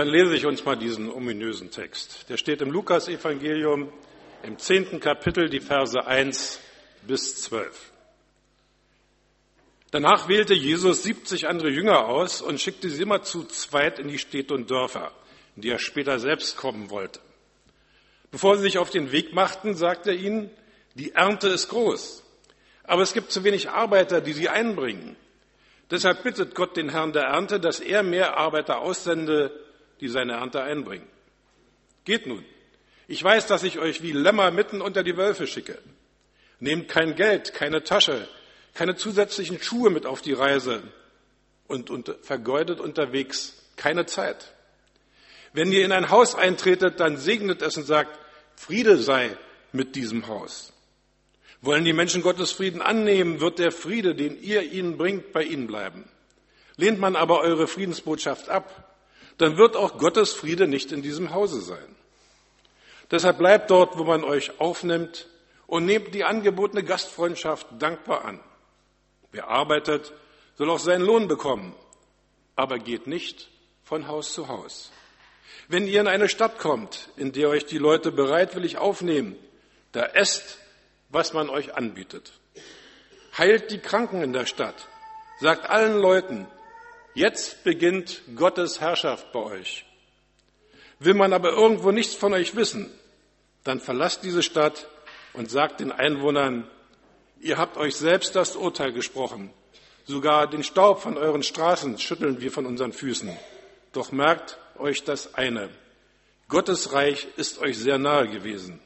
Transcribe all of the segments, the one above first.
Dann lese ich uns mal diesen ominösen Text. Der steht im Lukas-Evangelium im zehnten Kapitel, die Verse 1 bis 12. Danach wählte Jesus 70 andere Jünger aus und schickte sie immer zu zweit in die Städte und Dörfer, in die er später selbst kommen wollte. Bevor sie sich auf den Weg machten, sagte er ihnen, die Ernte ist groß, aber es gibt zu wenig Arbeiter, die sie einbringen. Deshalb bittet Gott den Herrn der Ernte, dass er mehr Arbeiter aussende, die seine Ernte einbringen. Geht nun. Ich weiß, dass ich euch wie Lämmer mitten unter die Wölfe schicke. Nehmt kein Geld, keine Tasche, keine zusätzlichen Schuhe mit auf die Reise und, und vergeudet unterwegs keine Zeit. Wenn ihr in ein Haus eintretet, dann segnet es und sagt, Friede sei mit diesem Haus. Wollen die Menschen Gottes Frieden annehmen, wird der Friede, den ihr ihnen bringt, bei ihnen bleiben. Lehnt man aber eure Friedensbotschaft ab, dann wird auch Gottes Friede nicht in diesem Hause sein. Deshalb bleibt dort, wo man euch aufnimmt und nehmt die angebotene Gastfreundschaft dankbar an. Wer arbeitet, soll auch seinen Lohn bekommen, aber geht nicht von Haus zu Haus. Wenn ihr in eine Stadt kommt, in der euch die Leute bereitwillig aufnehmen, da esst, was man euch anbietet. Heilt die Kranken in der Stadt. Sagt allen Leuten, jetzt beginnt Gottes Herrschaft bei euch. Will man aber irgendwo nichts von euch wissen, dann verlasst diese Stadt und sagt den Einwohnern, ihr habt euch selbst das Urteil gesprochen. Sogar den Staub von euren Straßen schütteln wir von unseren Füßen. Doch merkt euch das eine. Gottes Reich ist euch sehr nahe gewesen.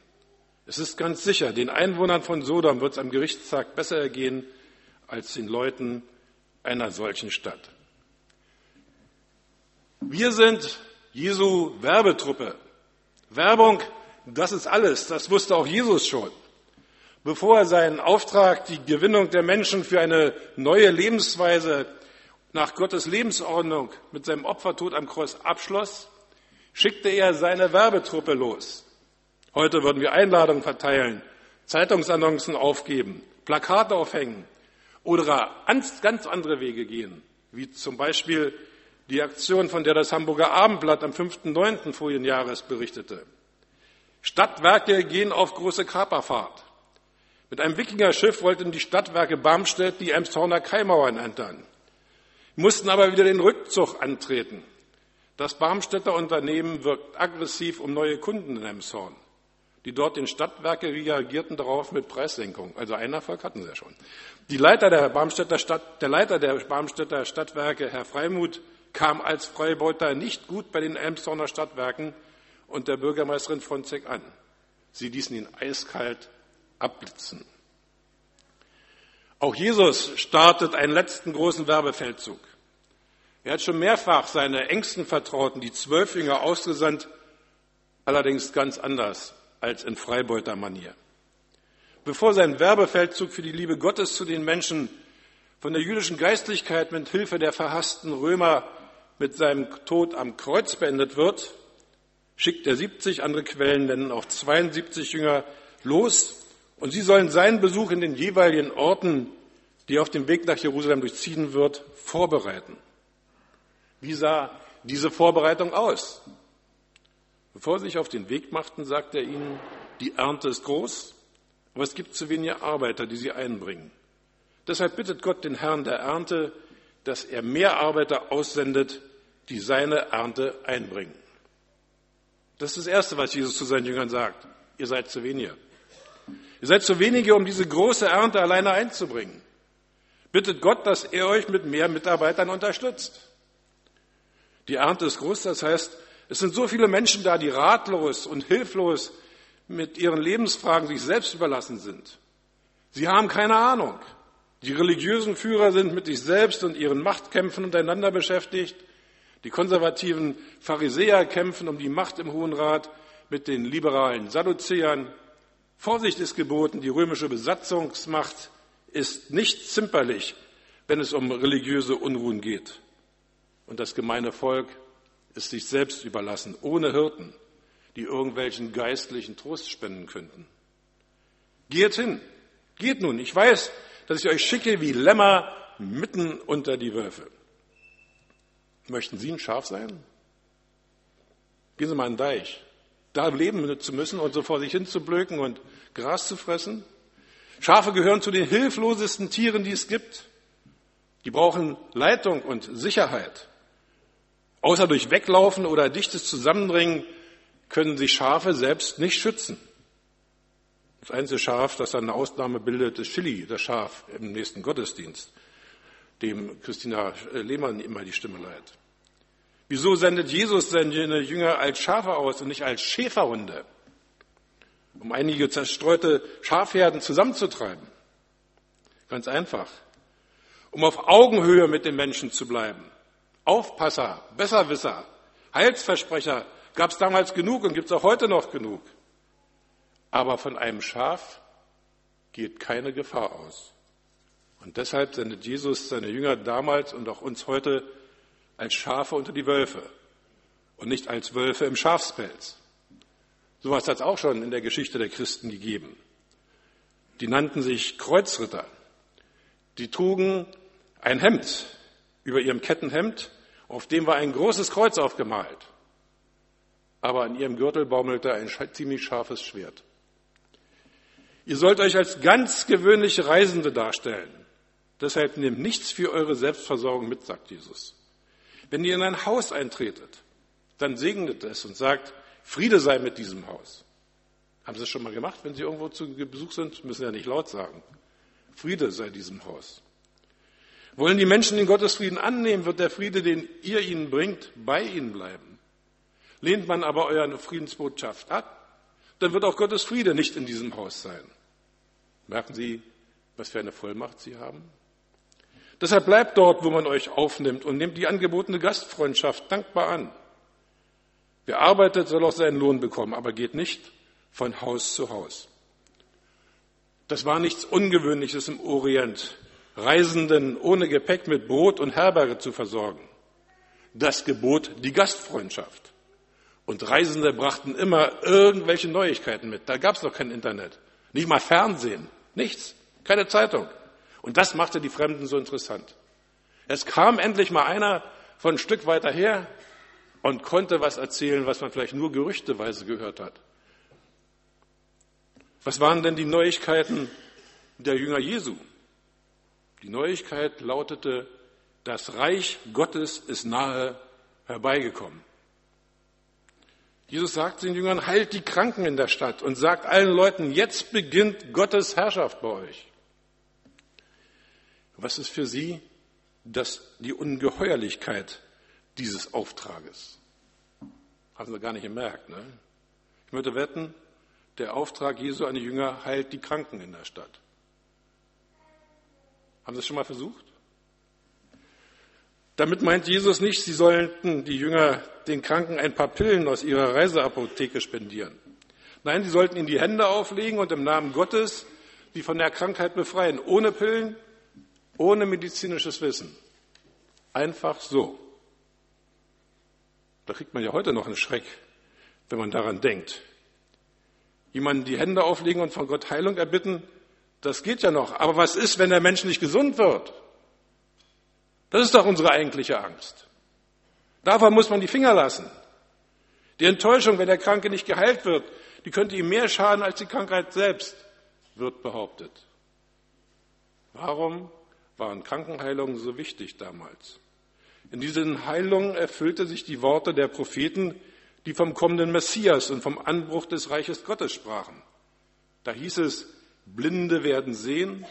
Es ist ganz sicher, den Einwohnern von Sodom wird es am Gerichtstag besser ergehen als den Leuten einer solchen Stadt. Wir sind Jesu Werbetruppe. Werbung, das ist alles. Das wusste auch Jesus schon. Bevor er seinen Auftrag, die Gewinnung der Menschen für eine neue Lebensweise nach Gottes Lebensordnung mit seinem Opfertod am Kreuz abschloss, schickte er seine Werbetruppe los. Heute würden wir Einladungen verteilen, Zeitungsannoncen aufgeben, Plakate aufhängen oder ganz andere Wege gehen, wie zum Beispiel die Aktion, von der das Hamburger Abendblatt am 5.9. vorigen Jahres berichtete. Stadtwerke gehen auf große Kaperfahrt. Mit einem Wikingerschiff wollten die Stadtwerke Barmstedt die Emshorner Kaimauern entern mussten aber wieder den Rückzug antreten. Das Barmstädter Unternehmen wirkt aggressiv um neue Kunden in Emshorn. Die dort in Stadtwerke reagierten darauf mit Preissenkung. Also einen Erfolg hatten sie ja schon. Die Leiter der Barmstädter Stadt, der Leiter der Barmstädter Stadtwerke, Herr Freimuth, kam als Freibeuter nicht gut bei den Elmshorner Stadtwerken und der Bürgermeisterin von Zeck an. Sie ließen ihn eiskalt abblitzen. Auch Jesus startet einen letzten großen Werbefeldzug. Er hat schon mehrfach seine engsten Vertrauten, die zwölf Jünger, ausgesandt, allerdings ganz anders als in Freibeuter Manier. Bevor sein Werbefeldzug für die Liebe Gottes zu den Menschen von der jüdischen Geistlichkeit mit Hilfe der verhassten Römer mit seinem Tod am Kreuz beendet wird, schickt er 70 andere Quellen, nennen auch 72 Jünger los, und sie sollen seinen Besuch in den jeweiligen Orten, die er auf dem Weg nach Jerusalem durchziehen wird, vorbereiten. Wie sah diese Vorbereitung aus? Bevor sie sich auf den Weg machten, sagte er ihnen, die Ernte ist groß, aber es gibt zu wenige Arbeiter, die sie einbringen. Deshalb bittet Gott den Herrn der Ernte, dass er mehr Arbeiter aussendet, die seine Ernte einbringen. Das ist das Erste, was Jesus zu seinen Jüngern sagt. Ihr seid zu wenige. Ihr seid zu wenige, um diese große Ernte alleine einzubringen. Bittet Gott, dass er euch mit mehr Mitarbeitern unterstützt. Die Ernte ist groß, das heißt, es sind so viele Menschen da, die ratlos und hilflos mit ihren Lebensfragen sich selbst überlassen sind. Sie haben keine Ahnung. Die religiösen Führer sind mit sich selbst und ihren Machtkämpfen untereinander beschäftigt. Die konservativen Pharisäer kämpfen um die Macht im Hohen Rat mit den liberalen Sadduzäern. Vorsicht ist geboten, die römische Besatzungsmacht ist nicht zimperlich, wenn es um religiöse Unruhen geht. Und das gemeine Volk ist sich selbst überlassen, ohne Hirten, die irgendwelchen geistlichen Trost spenden könnten. Geht hin, geht nun. Ich weiß, dass ich euch schicke wie Lämmer mitten unter die Wölfe. Möchten Sie ein Schaf sein? Gehen Sie mal den Deich. Da leben zu müssen und so vor sich hin zu blöken und Gras zu fressen. Schafe gehören zu den hilflosesten Tieren, die es gibt. Die brauchen Leitung und Sicherheit. Außer durch Weglaufen oder dichtes Zusammendringen können sich Schafe selbst nicht schützen. Das einzige Schaf, das eine Ausnahme bildet, ist Chili, das Schaf im nächsten Gottesdienst, dem Christina Lehmann immer die Stimme leiht. Wieso sendet Jesus seine Jünger als Schafe aus und nicht als Schäferhunde? Um einige zerstreute Schafherden zusammenzutreiben. Ganz einfach. Um auf Augenhöhe mit den Menschen zu bleiben. Aufpasser, Besserwisser, Heilsversprecher gab es damals genug und gibt es auch heute noch genug. Aber von einem Schaf geht keine Gefahr aus. Und deshalb sendet Jesus seine Jünger damals und auch uns heute als Schafe unter die Wölfe und nicht als Wölfe im Schafspelz. Sowas hat es auch schon in der Geschichte der Christen gegeben. Die nannten sich Kreuzritter. Die trugen ein Hemd über ihrem Kettenhemd, auf dem war ein großes Kreuz aufgemalt. Aber an ihrem Gürtel baumelte ein ziemlich scharfes Schwert. Ihr sollt euch als ganz gewöhnliche Reisende darstellen. Deshalb nehmt nichts für eure Selbstversorgung mit, sagt Jesus. Wenn ihr in ein Haus eintretet, dann segnet es und sagt, Friede sei mit diesem Haus. Haben Sie das schon mal gemacht, wenn Sie irgendwo zu Besuch sind? Müssen ja nicht laut sagen. Friede sei diesem Haus. Wollen die Menschen den Gottesfrieden annehmen, wird der Friede, den ihr ihnen bringt, bei ihnen bleiben. Lehnt man aber eure Friedensbotschaft ab, dann wird auch Gottes Friede nicht in diesem Haus sein. Merken Sie, was für eine Vollmacht Sie haben? Deshalb bleibt dort, wo man euch aufnimmt und nehmt die angebotene Gastfreundschaft dankbar an. Wer arbeitet, soll auch seinen Lohn bekommen, aber geht nicht von Haus zu Haus. Das war nichts Ungewöhnliches im Orient, Reisenden ohne Gepäck mit Brot und Herberge zu versorgen. Das gebot die Gastfreundschaft. Und Reisende brachten immer irgendwelche Neuigkeiten mit. Da gab es noch kein Internet, nicht mal Fernsehen, nichts, keine Zeitung. Und das machte die Fremden so interessant. Es kam endlich mal einer von ein Stück weiter her und konnte was erzählen, was man vielleicht nur gerüchteweise gehört hat. Was waren denn die Neuigkeiten der Jünger Jesu? Die Neuigkeit lautete, das Reich Gottes ist nahe herbeigekommen. Jesus sagt den Jüngern, heilt die Kranken in der Stadt und sagt allen Leuten, jetzt beginnt Gottes Herrschaft bei euch. Was ist für sie das, die Ungeheuerlichkeit dieses Auftrages? Haben sie gar nicht gemerkt. Ne? Ich würde wetten, der Auftrag Jesu an die Jünger heilt die Kranken in der Stadt. Haben Sie es schon mal versucht? Damit meint Jesus nicht, sie sollten die Jünger den Kranken ein paar Pillen aus ihrer Reiseapotheke spendieren. Nein, sie sollten ihnen die Hände auflegen und im Namen Gottes sie von der Krankheit befreien, ohne Pillen, ohne medizinisches Wissen. Einfach so. Da kriegt man ja heute noch einen Schreck, wenn man daran denkt. Jemanden die Hände auflegen und von Gott Heilung erbitten, das geht ja noch. Aber was ist, wenn der Mensch nicht gesund wird? Das ist doch unsere eigentliche Angst. Davon muss man die Finger lassen. Die Enttäuschung, wenn der Kranke nicht geheilt wird, die könnte ihm mehr schaden als die Krankheit selbst, wird behauptet. Warum waren Krankenheilungen so wichtig damals? In diesen Heilungen erfüllte sich die Worte der Propheten, die vom kommenden Messias und vom Anbruch des Reiches Gottes sprachen. Da hieß es, Blinde werden sehen,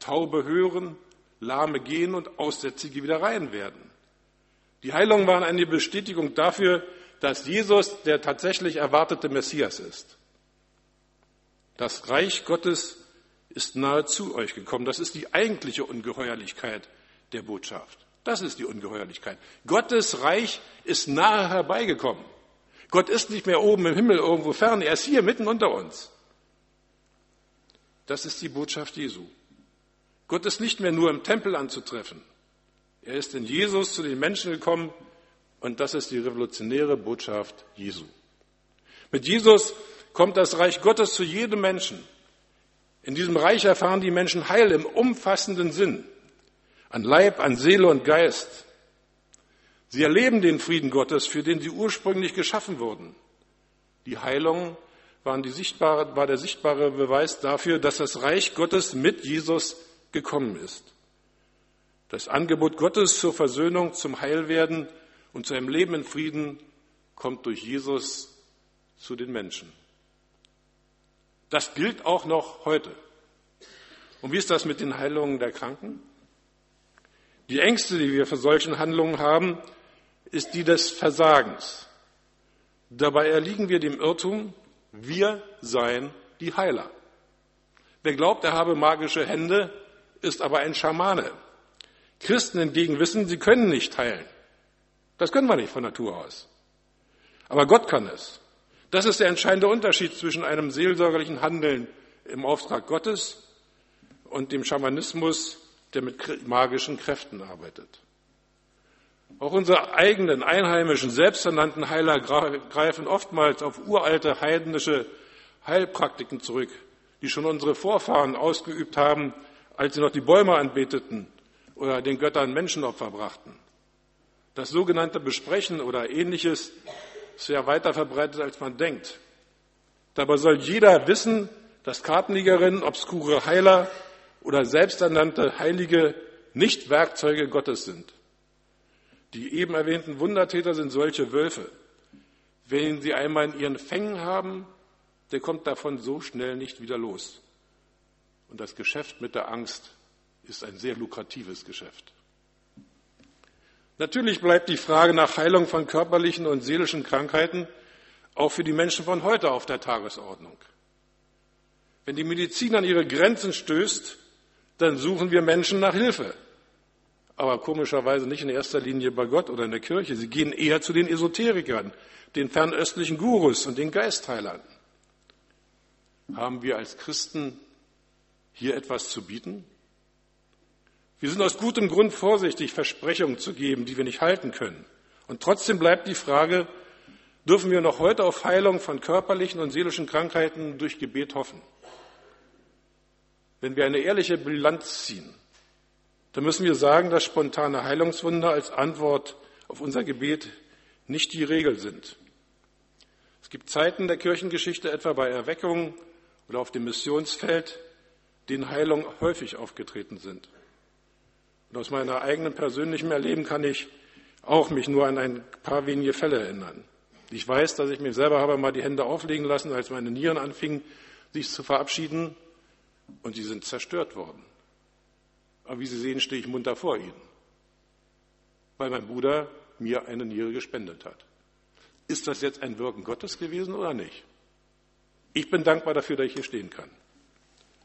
Taube hören, Lahme gehen und Aussätzige wieder rein werden. Die Heilungen waren eine Bestätigung dafür, dass Jesus der tatsächlich erwartete Messias ist. Das Reich Gottes ist nahe zu euch gekommen. Das ist die eigentliche Ungeheuerlichkeit der Botschaft. Das ist die Ungeheuerlichkeit. Gottes Reich ist nahe herbeigekommen. Gott ist nicht mehr oben im Himmel irgendwo fern, er ist hier mitten unter uns. Das ist die Botschaft Jesu. Gott ist nicht mehr nur im Tempel anzutreffen. Er ist in Jesus zu den Menschen gekommen und das ist die revolutionäre Botschaft Jesu. Mit Jesus kommt das Reich Gottes zu jedem Menschen. In diesem Reich erfahren die Menschen Heil im umfassenden Sinn an Leib, an Seele und Geist. Sie erleben den Frieden Gottes, für den sie ursprünglich geschaffen wurden. Die Heilung waren die sichtbare, war der sichtbare Beweis dafür, dass das Reich Gottes mit Jesus gekommen ist. Das Angebot Gottes zur Versöhnung, zum Heilwerden und zu einem Leben in Frieden kommt durch Jesus zu den Menschen. Das gilt auch noch heute. Und wie ist das mit den Heilungen der Kranken? Die Ängste, die wir für solchen Handlungen haben, ist die des Versagens. Dabei erliegen wir dem Irrtum, wir seien die Heiler. Wer glaubt, er habe magische Hände, ist aber ein Schamane. Christen hingegen wissen, sie können nicht heilen. Das können wir nicht von Natur aus. Aber Gott kann es. Das ist der entscheidende Unterschied zwischen einem seelsorgerlichen Handeln im Auftrag Gottes und dem Schamanismus, der mit magischen Kräften arbeitet. Auch unsere eigenen einheimischen, selbsternannten Heiler greifen oftmals auf uralte heidnische Heilpraktiken zurück, die schon unsere Vorfahren ausgeübt haben, als sie noch die Bäume anbeteten oder den Göttern Menschenopfer brachten. Das sogenannte Besprechen oder ähnliches ist ja weiter verbreitet, als man denkt. Dabei soll jeder wissen, dass Kartenlegerinnen, obskure Heiler oder selbsternannte Heilige nicht Werkzeuge Gottes sind. Die eben erwähnten Wundertäter sind solche Wölfe. Wen sie einmal in ihren Fängen haben, der kommt davon so schnell nicht wieder los. Und das Geschäft mit der Angst ist ein sehr lukratives Geschäft. Natürlich bleibt die Frage nach Heilung von körperlichen und seelischen Krankheiten auch für die Menschen von heute auf der Tagesordnung. Wenn die Medizin an ihre Grenzen stößt, dann suchen wir Menschen nach Hilfe aber komischerweise nicht in erster Linie bei Gott oder in der Kirche. Sie gehen eher zu den Esoterikern, den fernöstlichen Gurus und den Geistheilern. Haben wir als Christen hier etwas zu bieten? Wir sind aus gutem Grund vorsichtig, Versprechungen zu geben, die wir nicht halten können. Und trotzdem bleibt die Frage, dürfen wir noch heute auf Heilung von körperlichen und seelischen Krankheiten durch Gebet hoffen? Wenn wir eine ehrliche Bilanz ziehen, dann müssen wir sagen, dass spontane Heilungswunder als Antwort auf unser Gebet nicht die Regel sind. Es gibt Zeiten der Kirchengeschichte, etwa bei Erweckungen oder auf dem Missionsfeld, denen Heilungen häufig aufgetreten sind. Und aus meiner eigenen persönlichen Erleben kann ich auch mich nur an ein paar wenige Fälle erinnern. Ich weiß, dass ich mir selber habe mal die Hände auflegen lassen, als meine Nieren anfingen, sich zu verabschieden, und sie sind zerstört worden. Aber wie Sie sehen, stehe ich munter vor Ihnen, weil mein Bruder mir eine Niere gespendet hat. Ist das jetzt ein Wirken Gottes gewesen oder nicht? Ich bin dankbar dafür, dass ich hier stehen kann.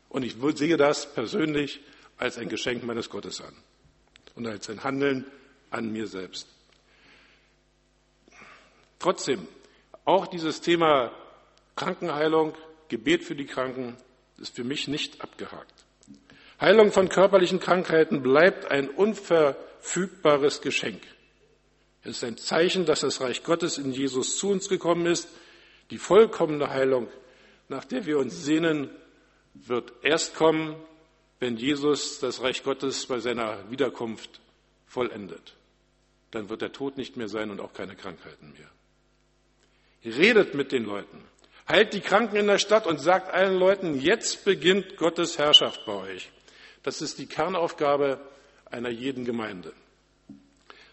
Und ich sehe das persönlich als ein Geschenk meines Gottes an und als ein Handeln an mir selbst. Trotzdem, auch dieses Thema Krankenheilung, Gebet für die Kranken ist für mich nicht abgehakt. Heilung von körperlichen Krankheiten bleibt ein unverfügbares Geschenk. Es ist ein Zeichen, dass das Reich Gottes in Jesus zu uns gekommen ist. Die vollkommene Heilung, nach der wir uns sehnen, wird erst kommen, wenn Jesus das Reich Gottes bei seiner Wiederkunft vollendet. Dann wird der Tod nicht mehr sein und auch keine Krankheiten mehr. Redet mit den Leuten. Heilt die Kranken in der Stadt und sagt allen Leuten, jetzt beginnt Gottes Herrschaft bei euch. Das ist die Kernaufgabe einer jeden Gemeinde.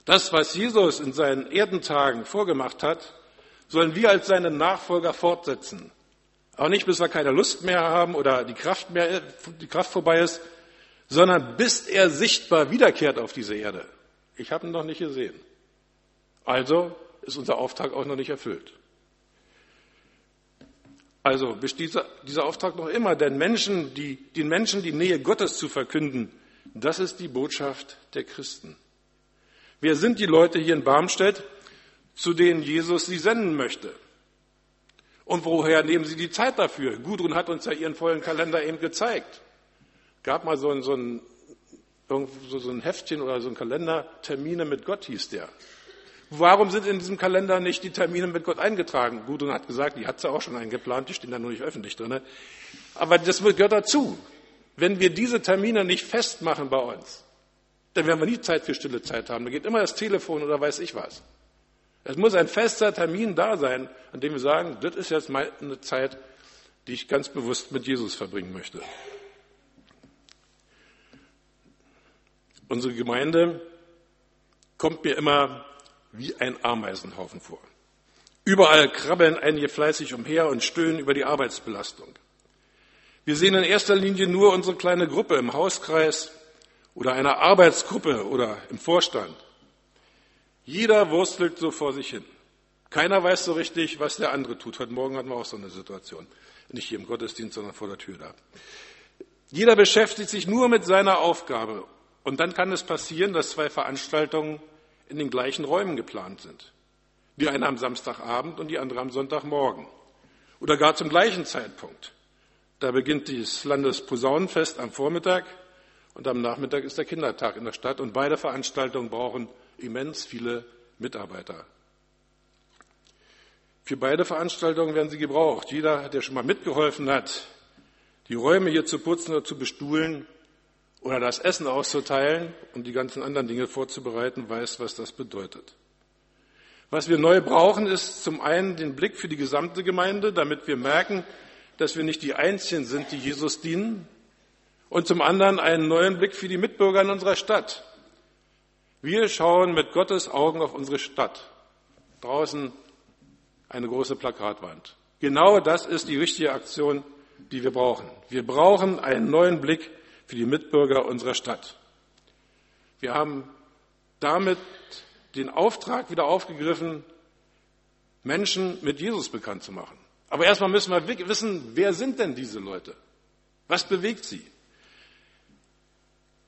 Das, was Jesus in seinen Erdentagen vorgemacht hat, sollen wir als seine Nachfolger fortsetzen. Aber nicht, bis wir keine Lust mehr haben oder die Kraft, mehr, die Kraft vorbei ist, sondern bis er sichtbar wiederkehrt auf diese Erde. Ich habe ihn noch nicht gesehen. Also ist unser Auftrag auch noch nicht erfüllt. Also besteht dieser, dieser Auftrag noch immer, denn Menschen, die, den Menschen die Nähe Gottes zu verkünden, das ist die Botschaft der Christen. Wer sind die Leute hier in Barmstedt, zu denen Jesus sie senden möchte? Und woher nehmen sie die Zeit dafür? Gudrun hat uns ja ihren vollen Kalender eben gezeigt. Gab mal so ein, so ein, so ein Heftchen oder so ein Kalender, Termine mit Gott hieß der. Warum sind in diesem Kalender nicht die Termine mit Gott eingetragen? Gudrun hat gesagt, die hat sie auch schon eingeplant, die stehen da nur nicht öffentlich drin. Aber das gehört dazu. Wenn wir diese Termine nicht festmachen bei uns, Dann werden wir nie Zeit für stille Zeit haben. Da geht immer das Telefon oder weiß ich was. Es muss ein fester Termin da sein, an dem wir sagen, das ist jetzt mal eine Zeit, die ich ganz bewusst mit Jesus verbringen möchte. Unsere Gemeinde kommt mir immer wie ein Ameisenhaufen vor. Überall krabbeln einige fleißig umher und stöhnen über die Arbeitsbelastung. Wir sehen in erster Linie nur unsere kleine Gruppe im Hauskreis oder einer Arbeitsgruppe oder im Vorstand. Jeder wurstelt so vor sich hin. Keiner weiß so richtig, was der andere tut. Heute Morgen hatten wir auch so eine Situation. Nicht hier im Gottesdienst, sondern vor der Tür da. Jeder beschäftigt sich nur mit seiner Aufgabe. Und dann kann es passieren, dass zwei Veranstaltungen in den gleichen Räumen geplant sind. Die eine am Samstagabend und die andere am Sonntagmorgen. Oder gar zum gleichen Zeitpunkt. Da beginnt das Landesposaunenfest am Vormittag und am Nachmittag ist der Kindertag in der Stadt und beide Veranstaltungen brauchen immens viele Mitarbeiter. Für beide Veranstaltungen werden sie gebraucht. Jeder, der schon mal mitgeholfen hat, die Räume hier zu putzen oder zu bestuhlen oder das Essen auszuteilen und die ganzen anderen Dinge vorzubereiten, weiß, was das bedeutet. Was wir neu brauchen, ist zum einen den Blick für die gesamte Gemeinde, damit wir merken, dass wir nicht die Einzigen sind, die Jesus dienen, und zum anderen einen neuen Blick für die Mitbürger in unserer Stadt. Wir schauen mit Gottes Augen auf unsere Stadt. Draußen eine große Plakatwand. Genau das ist die richtige Aktion, die wir brauchen. Wir brauchen einen neuen Blick für die Mitbürger unserer Stadt. Wir haben damit den Auftrag wieder aufgegriffen, Menschen mit Jesus bekannt zu machen. Aber erstmal müssen wir wissen, wer sind denn diese Leute? Was bewegt sie?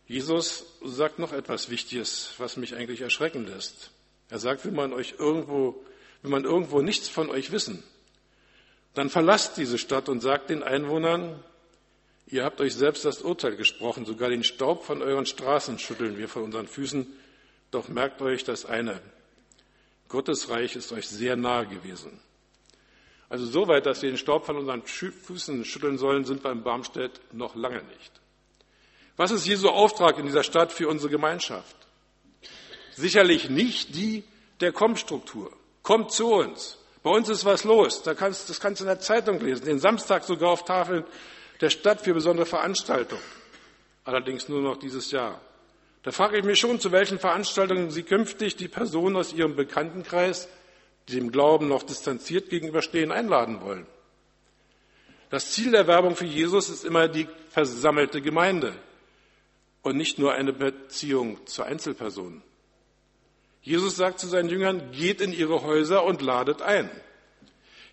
Jesus sagt noch etwas Wichtiges, was mich eigentlich erschrecken lässt. Er sagt, will man euch irgendwo, will man irgendwo nichts von euch wissen, dann verlasst diese Stadt und sagt den Einwohnern, ihr habt euch selbst das Urteil gesprochen, sogar den Staub von euren Straßen schütteln wir von unseren Füßen, doch merkt euch das eine, Gottes Reich ist euch sehr nahe gewesen. Also so weit, dass wir den Staub von unseren Füßen schütteln sollen, sind wir in Barmstedt noch lange nicht. Was ist Jesu Auftrag in dieser Stadt für unsere Gemeinschaft? Sicherlich nicht die der Kommstruktur. Kommt zu uns. Bei uns ist was los. Da kannst, das kannst du in der Zeitung lesen. Den Samstag sogar auf Tafeln der Stadt für besondere Veranstaltungen. Allerdings nur noch dieses Jahr. Da frage ich mich schon, zu welchen Veranstaltungen Sie künftig die Personen aus Ihrem Bekanntenkreis die dem Glauben noch distanziert gegenüberstehen, einladen wollen. Das Ziel der Werbung für Jesus ist immer die versammelte Gemeinde und nicht nur eine Beziehung zu Einzelpersonen. Jesus sagt zu seinen Jüngern, geht in ihre Häuser und ladet ein.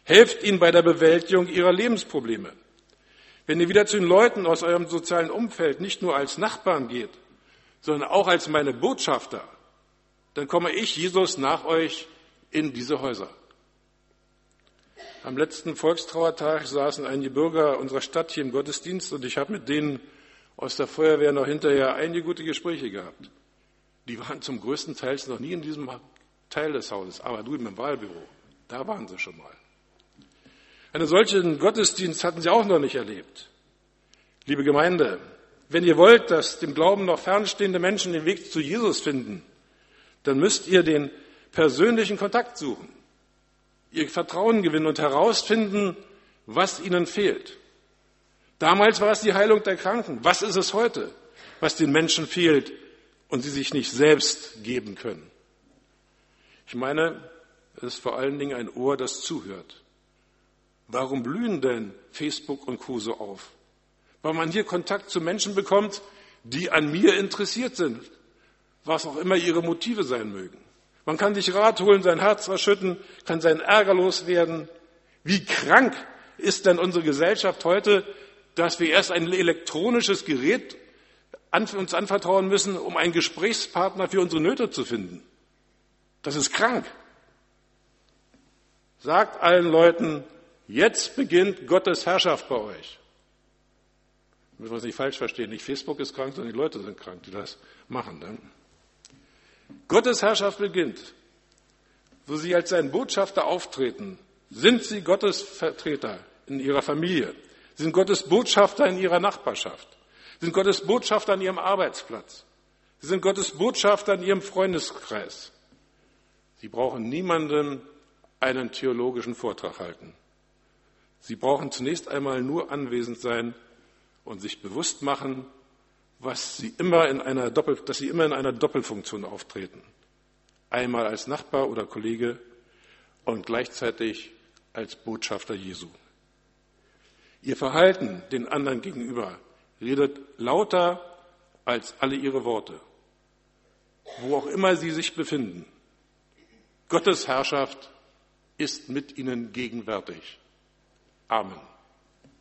Helft ihnen bei der Bewältigung ihrer Lebensprobleme. Wenn ihr wieder zu den Leuten aus eurem sozialen Umfeld nicht nur als Nachbarn geht, sondern auch als meine Botschafter, dann komme ich, Jesus, nach euch in diese Häuser. Am letzten Volkstrauertag saßen einige Bürger unserer Stadt hier im Gottesdienst und ich habe mit denen aus der Feuerwehr noch hinterher einige gute Gespräche gehabt. Die waren zum größten Teil noch nie in diesem Teil des Hauses, aber drüben im Wahlbüro, da waren sie schon mal. Einen solchen Gottesdienst hatten sie auch noch nicht erlebt. Liebe Gemeinde, wenn ihr wollt, dass dem Glauben noch fernstehende Menschen den Weg zu Jesus finden, dann müsst ihr den persönlichen Kontakt suchen, ihr Vertrauen gewinnen und herausfinden, was ihnen fehlt. Damals war es die Heilung der Kranken. Was ist es heute, was den Menschen fehlt und sie sich nicht selbst geben können? Ich meine, es ist vor allen Dingen ein Ohr, das zuhört. Warum blühen denn Facebook und Co. so auf? Weil man hier Kontakt zu Menschen bekommt, die an mir interessiert sind, was auch immer ihre Motive sein mögen. Man kann sich Rat holen, sein Herz erschütten, kann sein Ärger loswerden. Wie krank ist denn unsere Gesellschaft heute, dass wir erst ein elektronisches Gerät uns anvertrauen müssen, um einen Gesprächspartner für unsere Nöte zu finden? Das ist krank. Sagt allen Leuten, jetzt beginnt Gottes Herrschaft bei euch. Müssen wir es nicht falsch verstehen. Nicht Facebook ist krank, sondern die Leute sind krank, die das machen. Ne? Gottes Herrschaft beginnt. Wo Sie als sein Botschafter auftreten, sind Sie Gottes Vertreter in Ihrer Familie, sind Gottes Botschafter in Ihrer Nachbarschaft, sind Gottes Botschafter an Ihrem Arbeitsplatz. Sie sind Gottes Botschafter in Ihrem Freundeskreis. Sie brauchen niemandem einen theologischen Vortrag halten. Sie brauchen zunächst einmal nur anwesend sein und sich bewusst machen, was sie immer in einer Doppel, dass sie immer in einer Doppelfunktion auftreten. Einmal als Nachbar oder Kollege und gleichzeitig als Botschafter Jesu. Ihr Verhalten den anderen gegenüber redet lauter als alle ihre Worte, wo auch immer sie sich befinden. Gottes Herrschaft ist mit ihnen gegenwärtig. Amen.